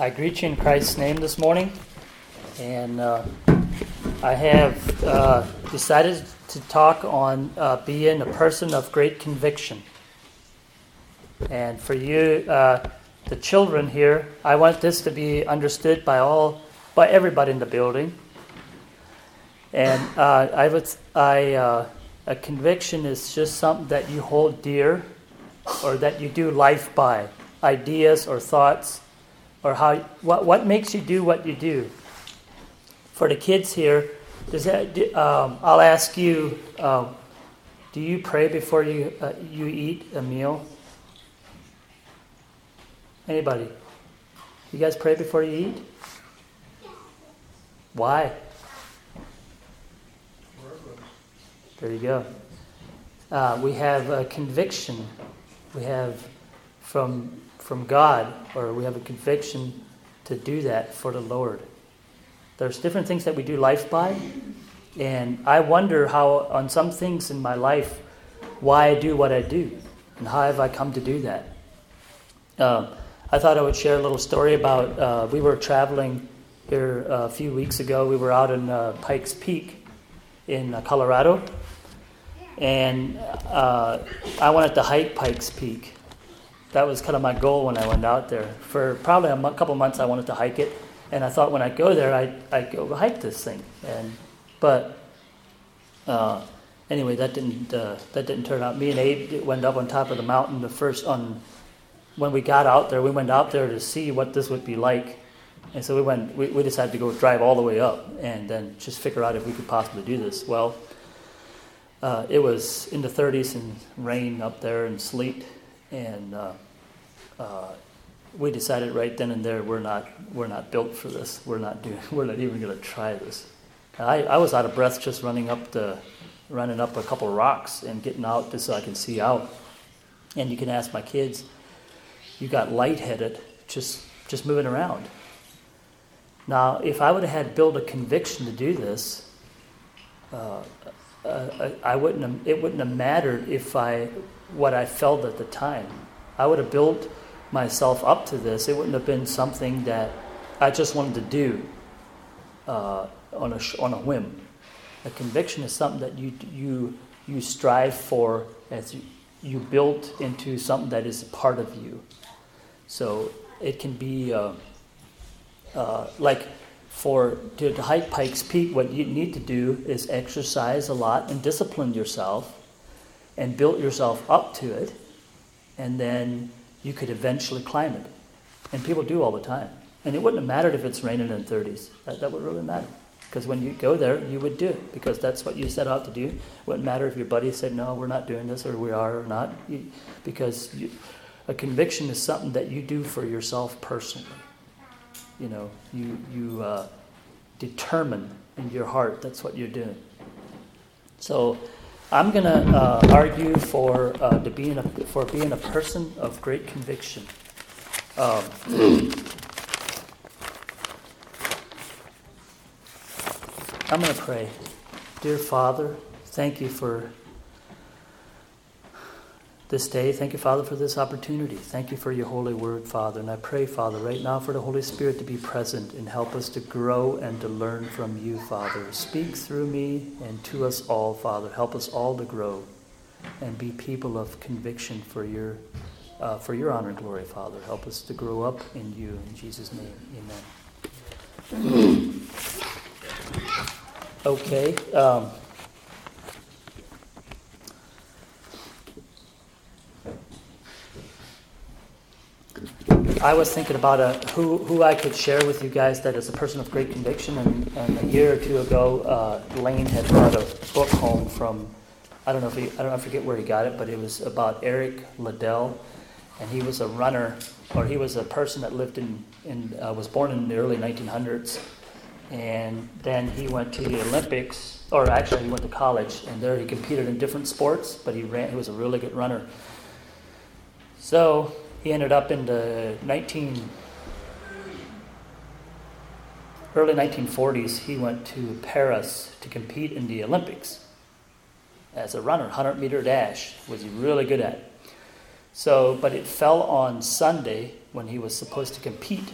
I greet you in Christ's name this morning, and uh, I have uh, decided to talk on uh, being a person of great conviction. And for you, uh, the children here, I want this to be understood by all, by everybody in the building. And uh, I would, I, uh, a conviction is just something that you hold dear, or that you do life by, ideas or thoughts, or how what what makes you do what you do. For the kids here, does that? Um, I'll ask you. Um, do you pray before you uh, you eat a meal? Anybody? You guys pray before you eat? Why? There you go. Uh, we have a conviction. We have from from God, or we have a conviction to do that for the Lord. There's different things that we do life by, and I wonder how on some things in my life why I do what I do, and how have I come to do that. Uh, I thought I would share a little story about uh, we were traveling here a few weeks ago. We were out in uh, Pikes Peak in uh, Colorado, and uh, I wanted to hike Pikes Peak. That was kind of my goal when I went out there. For probably a m- couple months, I wanted to hike it, and I thought when I go there, I I go hike this thing. And but uh, anyway, that didn't uh, that didn't turn out. Me and Abe went up on top of the mountain the first on when we got out there. We went out there to see what this would be like, and so we went. We, we decided to go drive all the way up and then just figure out if we could possibly do this. Well uh, it was in the 30s and rain up there and sleet, and uh, uh, we decided right then and there we're not we're not built for this. We're not doing. We're not even going to try this. I, I was out of breath just running up the running up a couple of rocks and getting out just so I can see out. And you can ask my kids, you got lightheaded just just moving around. Now, if I would have had built a conviction to do this, uh, uh, I wouldn't it wouldn't have mattered if I what I felt at the time. I would have built myself up to this. It wouldn't have been something that I just wanted to do uh, on a on a whim. A conviction is something that you you you strive for as you, you build into something that is a part of you. So it can be uh, uh, like for to, to hike Pikes Peak, what you need to do is exercise a lot and discipline yourself and built yourself up to it, and then you could eventually climb it. And people do all the time. And it wouldn't have mattered if it's raining in the 30s. That, that would really matter. Because when you go there, you would do it because that's what you set out to do. It wouldn't matter if your buddy said, no, we're not doing this, or we are or not. You, because you, a conviction is something that you do for yourself personally you know, you, you uh, determine in your heart that's what you're doing. So I'm going to uh, argue for, uh, to being a, for being a person of great conviction. Um, I'm going to pray. Dear Father, thank you for this day. Thank you, Father, for this opportunity. Thank you for your holy word, Father. And I pray, Father, right now for the Holy Spirit to be present and help us to grow and to learn from you, Father. Speak through me and to us all, Father. Help us all to grow and be people of conviction for your, uh, for your honor and glory, Father. Help us to grow up in you. In Jesus' name, amen. okay. Um, I was thinking about a, who, who I could share with you guys that is a person of great conviction. And, and a year or two ago, uh, Lane had brought a book home from, I don't know if he, I don't I forget where he got it, but it was about Eric Liddell. And he was a runner, or he was a person that lived in, in uh, was born in the early 1900s. And then he went to the Olympics, or actually he went to college, and there he competed in different sports, but he ran, he was a really good runner. So he ended up in the 19 early 1940s. He went to Paris to compete in the Olympics as a runner, 100 meter dash was he really good at. So, but it fell on Sunday when he was supposed to compete,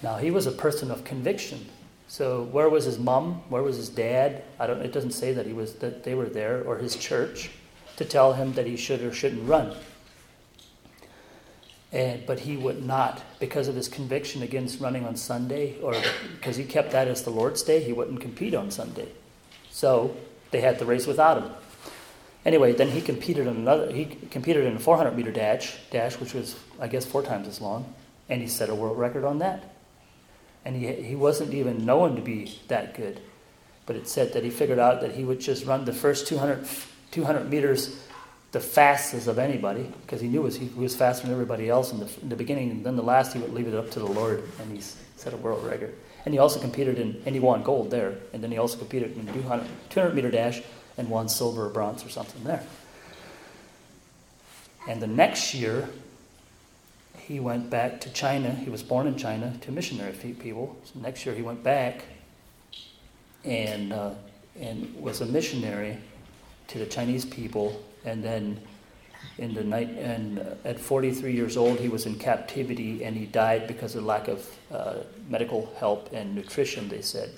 Now, he was a person of conviction. So, where was his mom? Where was his dad? I don't. It doesn't say that he was that they were there or his church to tell him that he should or shouldn't run. And, but he would not, because of his conviction against running on Sunday, or because he kept that as the Lord's day, he wouldn't compete on Sunday. So they had the race without him. Anyway, then he competed in another. He competed in a 400 meter dash, dash which was, I guess, four times as long, and he set a world record on that. And he he wasn't even known to be that good, but it said that he figured out that he would just run the first 200, 200 meters the fastest of anybody because he knew was, he was faster than everybody else in the, in the beginning, and then the last he would leave it up to the Lord, and he set a world record. And he also competed in, and he won gold there, and then he also competed in 200, 200 meter dash and won silver or bronze or something there. And the next year, he went back to China. He was born in China to missionary people. So next year, he went back and, uh, and was a missionary to the Chinese people and then in the night and at 43 years old he was in captivity and he died because of lack of uh, medical help and nutrition they said.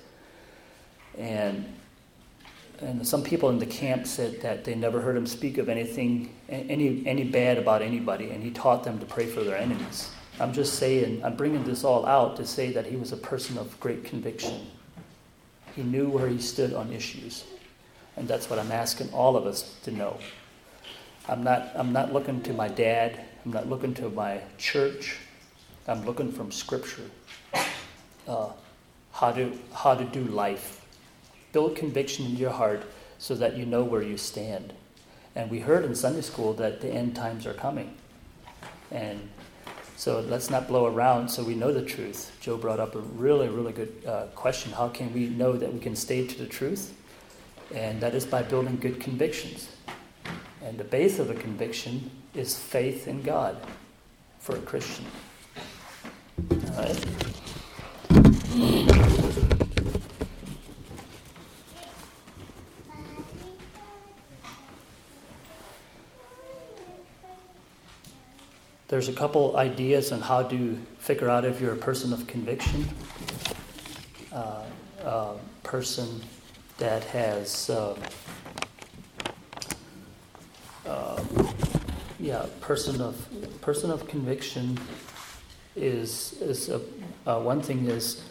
And and some people in the camp said that they never heard him speak of anything any any bad about anybody and he taught them to pray for their enemies. I'm just saying i'm bringing this all out to say that he was a person of great conviction. He knew where he stood on issues. And that's what i'm asking all of us to know I'm not, I'm not looking to my dad. I'm not looking to my church. I'm looking from Scripture. Uh, how, to, how to do life. Build conviction in your heart so that you know where you stand. And we heard in Sunday school that the end times are coming. And so let's not blow around so we know the truth. Joe brought up a really, really good uh, question. How can we know that we can stay to the truth? And that is by building good convictions. And the base of a conviction is faith in God for a Christian. All right? There's a couple ideas on how to figure out if you're a person of conviction, uh, a person that has. Uh, yeah, person of person of conviction is is a, uh, one thing is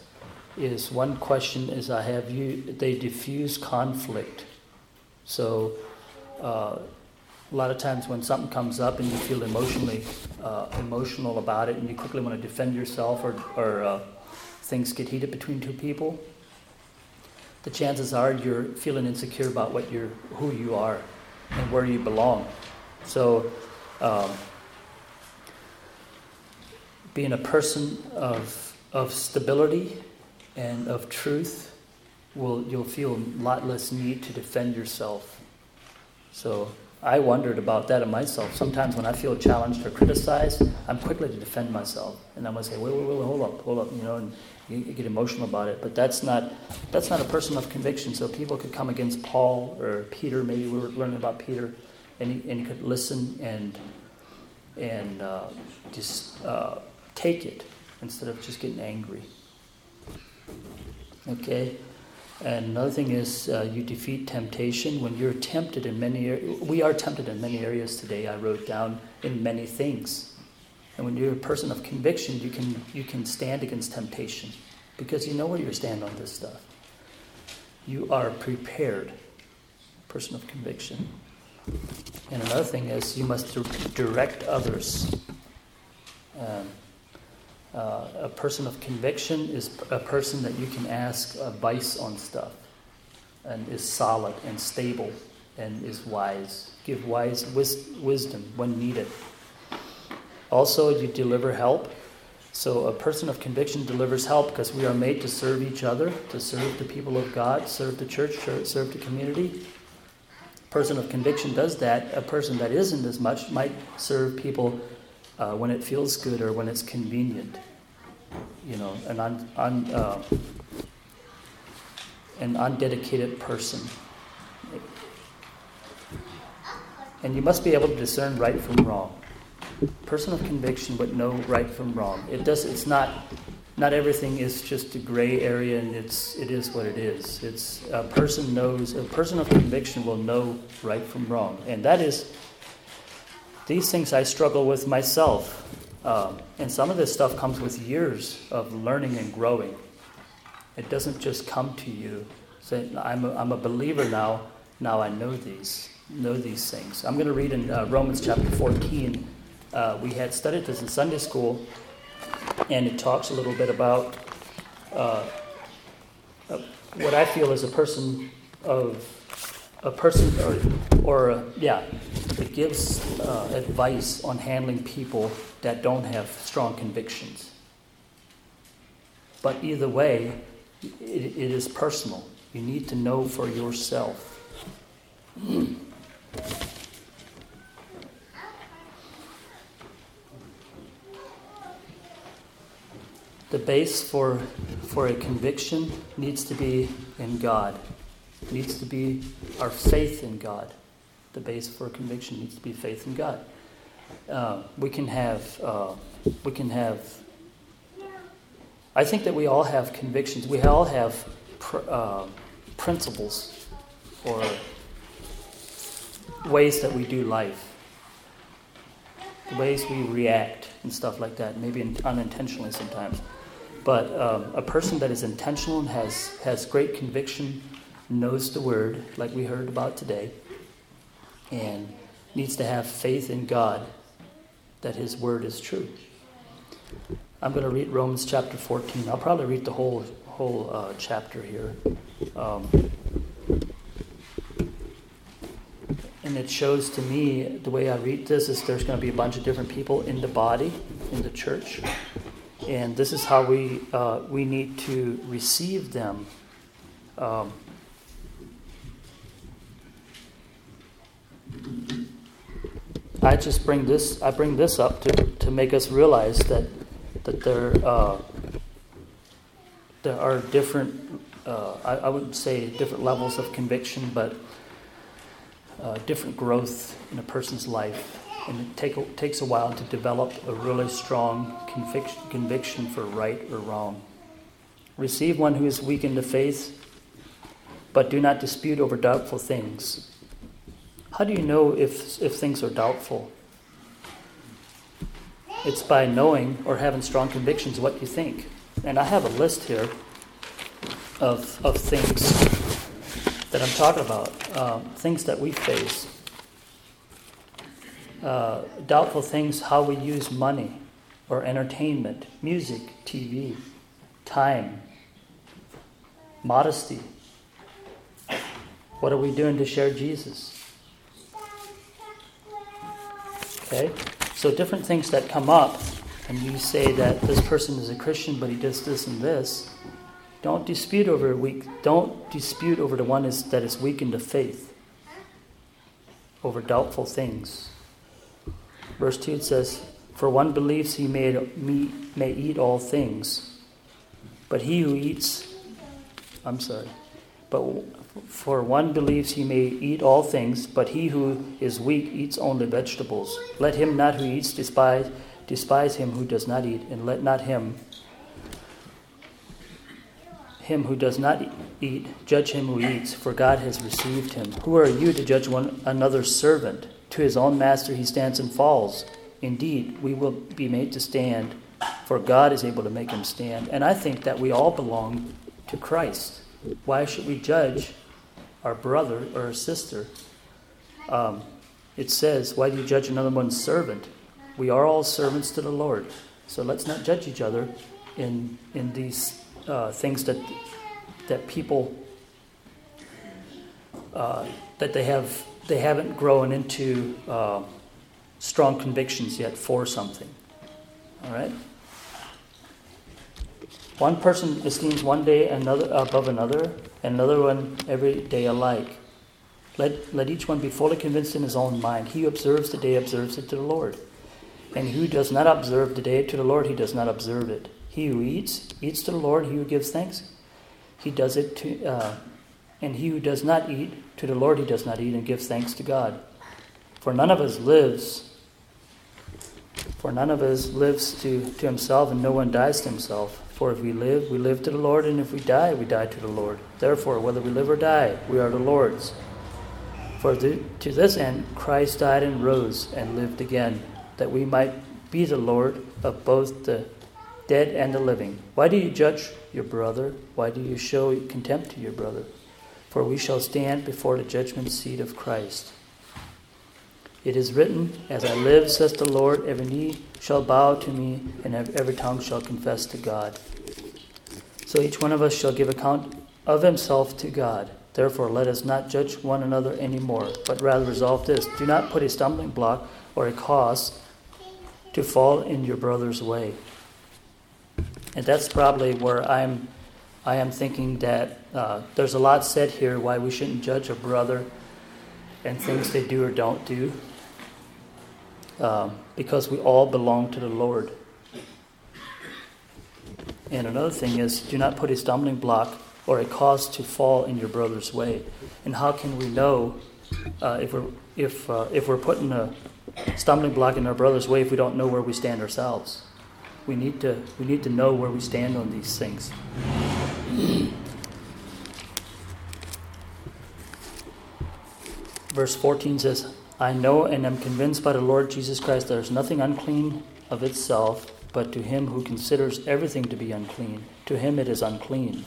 is one question is I have you they diffuse conflict. So uh, a lot of times when something comes up and you feel emotionally uh, emotional about it and you quickly want to defend yourself or, or uh, things get heated between two people, the chances are you're feeling insecure about what you're who you are and where you belong. So, um, being a person of, of stability and of truth, will you'll feel a lot less need to defend yourself. So I wondered about that in myself. Sometimes when I feel challenged or criticized, I'm quickly to defend myself, and I'm gonna say, "Wait, wait, wait, hold up, hold up," you know, and you, get emotional about it. But that's not that's not a person of conviction. So people could come against Paul or Peter. Maybe we were learning about Peter, and he, and you could listen and and uh, just uh, take it instead of just getting angry. Okay. And another thing is uh, you defeat temptation when you're tempted in many areas. We are tempted in many areas today. I wrote down in many things. And when you're a person of conviction, you can, you can stand against temptation because you know where you stand on this stuff. You are prepared, person of conviction. And another thing is you must direct others. Um, uh, a person of conviction is a person that you can ask advice on stuff and is solid and stable and is wise. Give wise wis- wisdom when needed. Also, you deliver help. So, a person of conviction delivers help because we are made to serve each other, to serve the people of God, serve the church, serve the community. Person of conviction does that. A person that isn't as much might serve people uh, when it feels good or when it's convenient. You know, an, un, un, uh, an undedicated person. And you must be able to discern right from wrong. Person of conviction would know right from wrong. It does. It's not not everything is just a gray area and it's it is what it is. It's a person knows a person of conviction will know right from wrong, and that is these things I struggle with myself. Um, and some of this stuff comes with years of learning and growing. It doesn't just come to you. Say, I'm a, I'm a believer now. Now I know these know these things. I'm going to read in uh, Romans chapter 14. Uh, we had studied this in Sunday school, and it talks a little bit about uh, uh, what I feel is a person of a person or, or uh, yeah, it gives uh, advice on handling people that don't have strong convictions. But either way, it, it is personal. You need to know for yourself. The base for, for a conviction needs to be in God. It needs to be our faith in God. The base for conviction needs to be faith in God. Uh, we can have, uh, we can have. I think that we all have convictions. We all have pr- uh, principles or ways that we do life, the ways we react and stuff like that, maybe unintentionally sometimes. But um, a person that is intentional and has, has great conviction, knows the word, like we heard about today, and needs to have faith in God that his word is true. I'm going to read Romans chapter 14. I'll probably read the whole whole uh, chapter here. Um, and it shows to me the way I read this is there's going to be a bunch of different people in the body, in the church, and this is how we uh, we need to receive them. Um, I just bring this I bring this up to, to make us realize that that there uh, there are different uh, I, I wouldn't say different levels of conviction, but uh, different growth in a person's life and it take, takes a while to develop a really strong conviction, conviction for right or wrong. Receive one who is weak in the faith, but do not dispute over doubtful things. How do you know if, if things are doubtful? It's by knowing or having strong convictions what you think. And I have a list here of, of things that I'm talking about, um, things that we face uh, doubtful things how we use money or entertainment, music, TV, time, modesty. What are we doing to share Jesus? Okay? So, different things that come up, and you say that this person is a Christian, but he does this and this. Don't dispute over weak. Don't dispute over the one is, that is weak in the faith, over doubtful things. Verse 2 it says, For one believes he may, may eat all things, but he who eats, I'm sorry, but for one believes he may eat all things, but he who is weak eats only vegetables. Let him not who eats despise, despise him who does not eat, and let not him him who does not eat judge him who eats, for God has received him. Who are you to judge one another's servant? To his own master he stands and falls. Indeed, we will be made to stand, for God is able to make him stand. And I think that we all belong to Christ. Why should we judge our brother or our sister? Um, it says, Why do you judge another one's servant? We are all servants to the Lord. So let's not judge each other in, in these uh, things that, that people, uh, that they have they haven't grown into uh, strong convictions yet for something. All right? One person esteems one day another above another, another one every day alike. Let, let each one be fully convinced in his own mind. He who observes the day observes it to the Lord. And who does not observe the day to the Lord, he does not observe it. He who eats, eats to the Lord. He who gives thanks, he does it to, uh, and he who does not eat, to the Lord he does not eat and gives thanks to God. For none of us lives, for none of us lives to, to himself, and no one dies to himself. For if we live, we live to the Lord, and if we die, we die to the Lord. Therefore, whether we live or die, we are the Lord's. For to this end, Christ died and rose and lived again, that we might be the Lord of both the dead and the living. Why do you judge your brother? Why do you show contempt to your brother? For we shall stand before the judgment seat of Christ. It is written, As I live, says the Lord, every knee shall bow to me, and every tongue shall confess to God. So each one of us shall give account of himself to God. Therefore, let us not judge one another any more, but rather resolve this do not put a stumbling block or a cause to fall in your brother's way. And that's probably where I'm, I am thinking that uh, there's a lot said here why we shouldn't judge a brother and things they do or don't do um, because we all belong to the Lord. And another thing is, do not put a stumbling block or a cause to fall in your brother's way. And how can we know uh, if we're if uh, if we're putting a stumbling block in our brother's way if we don't know where we stand ourselves? We need to we need to know where we stand on these things. Verse 14 says, I know and am convinced by the Lord Jesus Christ there is nothing unclean of itself, but to him who considers everything to be unclean, to him it is unclean.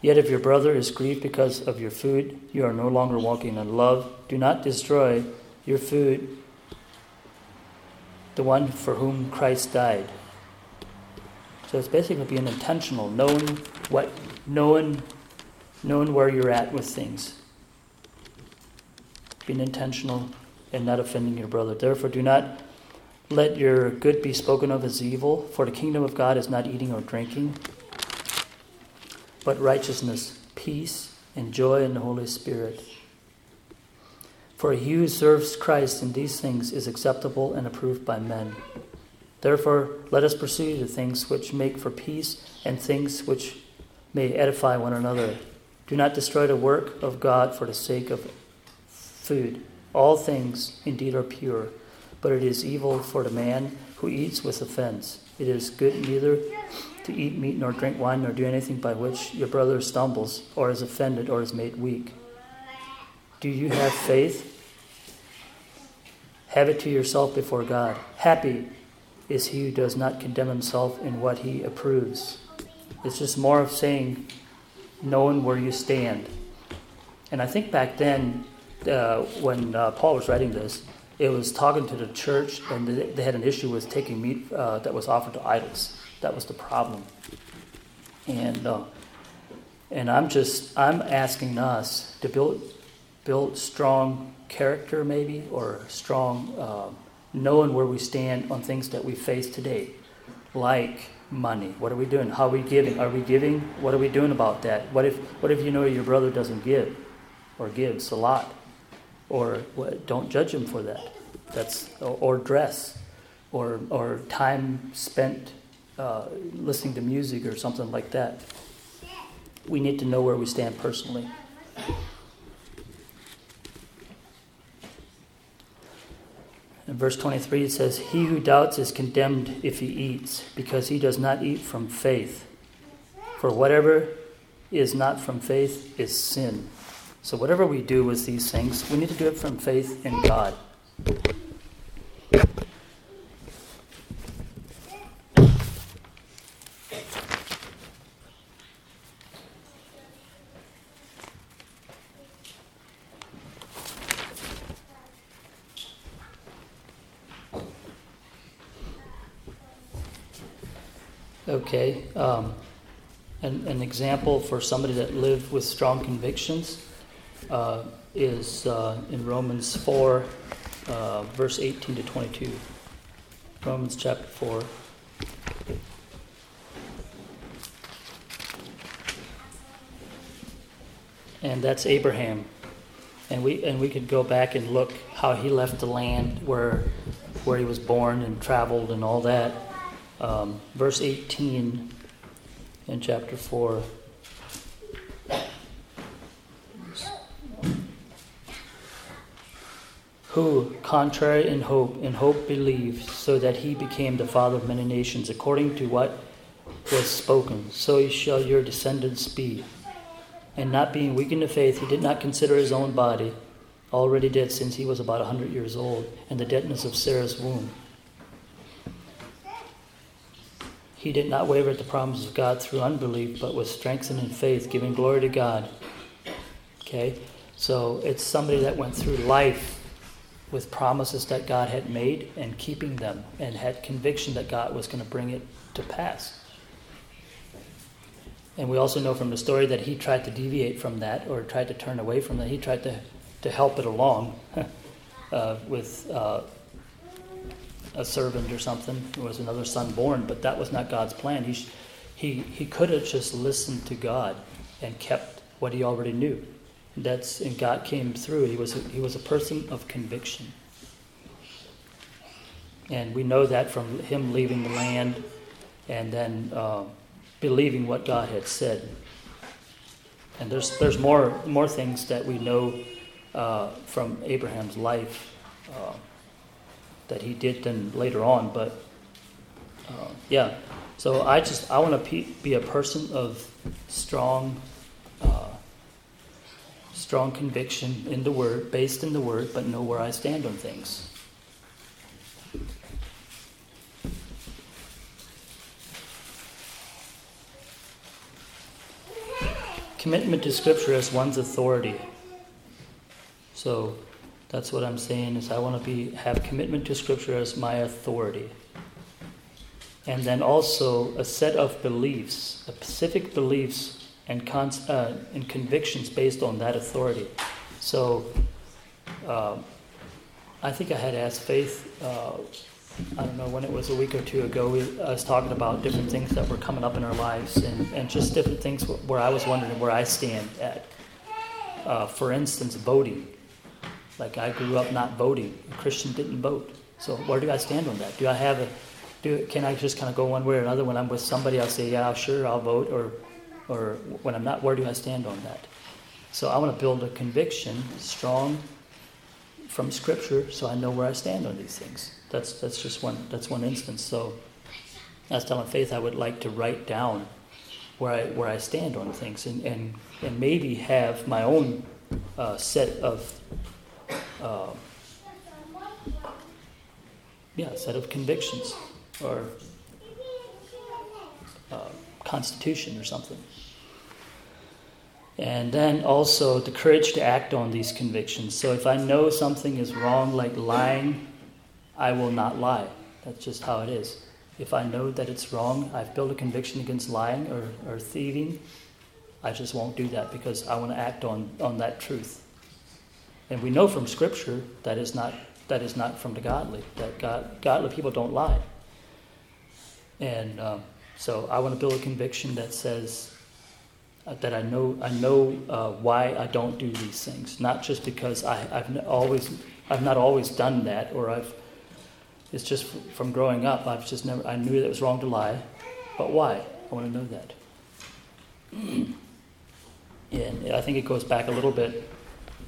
Yet if your brother is grieved because of your food, you are no longer walking in love. Do not destroy your food, the one for whom Christ died. So it's basically being intentional, knowing what, knowing, knowing where you're at with things being intentional and not offending your brother. Therefore, do not let your good be spoken of as evil, for the kingdom of God is not eating or drinking, but righteousness, peace, and joy in the Holy Spirit. For he who serves Christ in these things is acceptable and approved by men. Therefore, let us pursue the things which make for peace and things which may edify one another. Do not destroy the work of God for the sake of food. All things indeed are pure, but it is evil for the man who eats with offense. It is good neither to eat meat nor drink wine nor do anything by which your brother stumbles or is offended or is made weak. Do you have faith? Have it to yourself before God. Happy is he who does not condemn himself in what he approves. It's just more of saying, knowing where you stand. And I think back then, uh, when uh, Paul was writing this, it was talking to the church, and they had an issue with taking meat uh, that was offered to idols. That was the problem. And uh, and I'm just I'm asking us to build build strong character, maybe, or strong uh, knowing where we stand on things that we face today, like money. What are we doing? How are we giving? Are we giving? What are we doing about that? What if what if you know your brother doesn't give, or gives a lot? or don't judge him for that. That's or, dress, or or time spent uh, listening to music or something like that. We need to know where we stand personally. In verse 23, it says, He who doubts is condemned if he eats, because he does not eat from faith. For whatever is not from faith is sin. So, whatever we do with these things, we need to do it from faith in God. Okay, um, an, an example for somebody that lived with strong convictions uh, is uh, in Romans 4, uh, verse 18 to 22. Romans chapter 4. And that's Abraham. And we, and we could go back and look how he left the land where, where he was born and traveled and all that. Um, verse 18 in chapter 4. who, contrary in hope, in hope believed, so that he became the father of many nations, according to what was spoken, so shall your descendants be. And not being weak in the faith, he did not consider his own body, already dead since he was about a hundred years old, and the deadness of Sarah's womb. He did not waver at the promises of God through unbelief, but was strengthened in faith, giving glory to God. Okay? So it's somebody that went through life with promises that God had made and keeping them, and had conviction that God was going to bring it to pass. And we also know from the story that he tried to deviate from that or tried to turn away from that. He tried to, to help it along uh, with uh, a servant or something. There was another son born, but that was not God's plan. He, he, he could have just listened to God and kept what he already knew. And that's and God came through. He was a, he was a person of conviction, and we know that from him leaving the land, and then uh, believing what God had said. And there's there's more more things that we know uh, from Abraham's life uh, that he did then later on. But uh, yeah, so I just I want to be a person of strong uh, strong conviction in the Word, based in the Word, but know where I stand on things. Commitment to Scripture as one's authority. So that's what I'm saying is I want to be have commitment to Scripture as my authority. And then also a set of beliefs, specific beliefs and, con- uh, and convictions based on that authority. So uh, I think I had asked Faith, uh, I don't know when it was a week or two ago, we, I was talking about different things that were coming up in our lives and, and just different things where I was wondering where I stand at. Uh, for instance, voting. Like I grew up not voting. A Christian didn't vote. So where do I stand on that? Do I have a do can I just kind of go one way or another when I'm with somebody? I'll say, yeah, sure, I'll vote, or or when I'm not, where do I stand on that? So I want to build a conviction strong from Scripture, so I know where I stand on these things. That's that's just one that's one instance. So I was telling Faith I would like to write down where I where I stand on things, and and, and maybe have my own uh, set of uh, yeah set of convictions or uh, constitution or something. And then also the courage to act on these convictions. So if I know something is wrong, like lying, I will not lie. That's just how it is. If I know that it's wrong, I've built a conviction against lying or, or thieving, I just won't do that because I want to act on, on that truth. And we know from Scripture that is not that is not from the godly. That God, godly people don't lie. And um, so I want to build a conviction that says uh, that I know I know uh, why I don't do these things, not just because I, I've, always I've not always done that, or I've it's just from growing up I've just never I knew that it was wrong to lie, but why? I want to know that. and I think it goes back a little bit,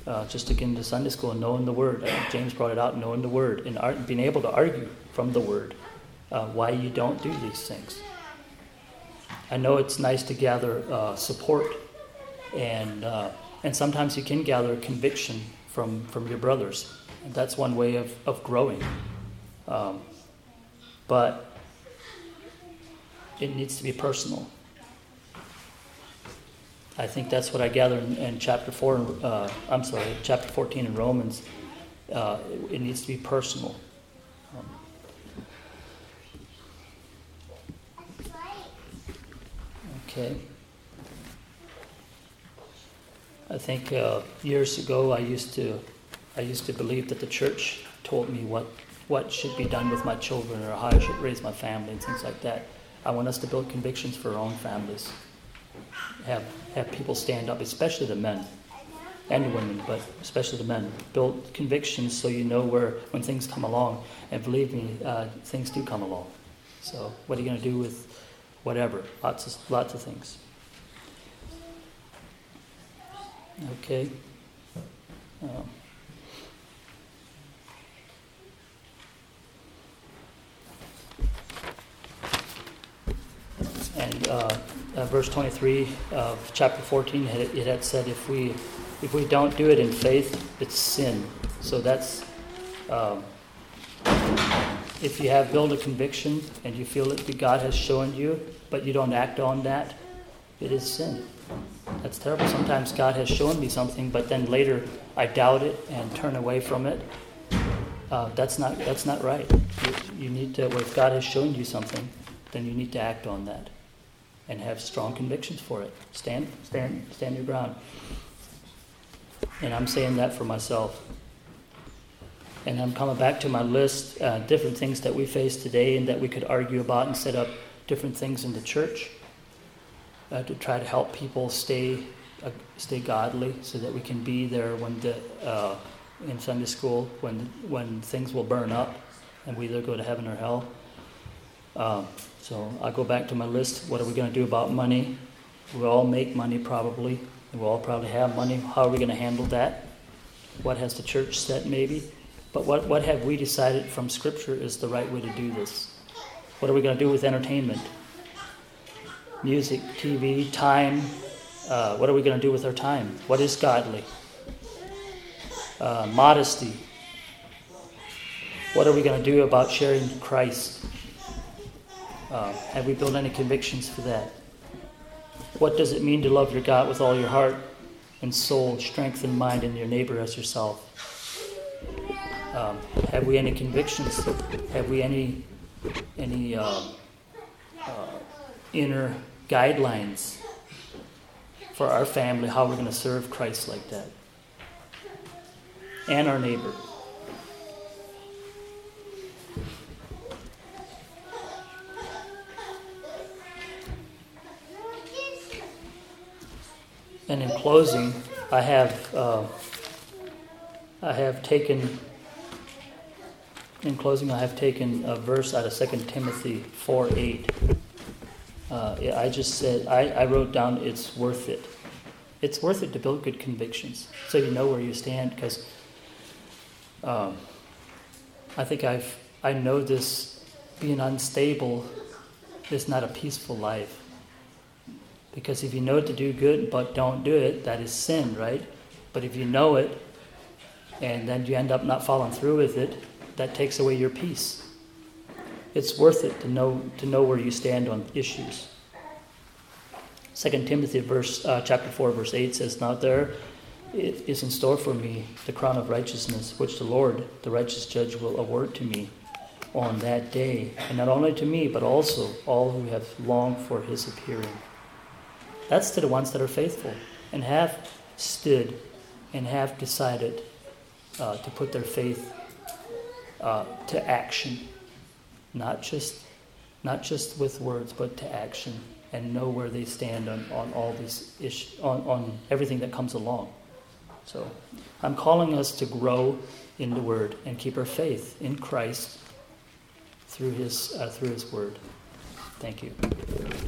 uh, just to get into Sunday school and knowing the Word. James brought it out, knowing the Word and art, being able to argue from the Word uh, why you don't do these things. I know it's nice to gather uh, support, and uh, and sometimes you can gather conviction from from your brothers. And that's one way of of growing. Um, but it needs to be personal. I think that's what I gather in, in chapter four. Uh, I'm sorry, chapter fourteen in Romans. Uh, it, it needs to be personal. Okay. I think uh, years ago I used to I used to believe that the church told me what what should be done with my children or how I should raise my family and things like that. I want us to build convictions for our own families. Have have people stand up, especially the men and women, but especially the men. Build convictions so you know where when things come along. And believe me, uh, things do come along. So what are you going to do with whatever, lots of, lots of things. Okay. Um, and uh, uh, verse 23 of chapter 14, it, had said if we if we don't do it in faith, it's sin. So that's um, if you have built a conviction and you feel that God has shown you, but you don't act on that, it is sin. That's terrible. Sometimes God has shown me something, but then later I doubt it and turn away from it. Uh, that's not that's not right. You, you need to. If God has shown you something, then you need to act on that, and have strong convictions for it. Stand stand stand your ground. And I'm saying that for myself. And I'm coming back to my list, uh, different things that we face today and that we could argue about and set up different things in the church uh, to try to help people stay uh, stay godly, so that we can be there when the uh, in Sunday school when when things will burn up, and we either go to heaven or hell. Um, so I go back to my list. What are we going to do about money? We all make money probably. We all probably have money. How are we going to handle that? What has the church said maybe? But what, what have we decided from Scripture is the right way to do this? What are we going to do with entertainment? Music, TV, time. Uh, what are we going to do with our time? What is godly? Uh, modesty. What are we going to do about sharing Christ? Uh, have we built any convictions for that? What does it mean to love your God with all your heart and soul, strength and mind, and your neighbor as yourself? Um, have we any convictions? Have we any any uh, uh, inner guidelines for our family how we're going to serve Christ like that and our neighbor? And in closing, I have uh, I have taken in closing, I have taken a verse out of 2 Timothy 4 8. Uh, I just said, I, I wrote down, it's worth it. It's worth it to build good convictions so you know where you stand because um, I think I've, I know this being unstable is not a peaceful life. Because if you know to do good but don't do it, that is sin, right? But if you know it and then you end up not following through with it, that takes away your peace. It's worth it to know to know where you stand on issues. Second Timothy verse uh, chapter four verse eight says, "Now there it is in store for me the crown of righteousness, which the Lord, the righteous judge, will award to me on that day, and not only to me, but also all who have longed for His appearing." That's to the ones that are faithful and have stood and have decided uh, to put their faith uh, to action, not just not just with words, but to action, and know where they stand on, on all these issues, on, on everything that comes along. So, I'm calling us to grow in the Word and keep our faith in Christ through His uh, through His Word. Thank you.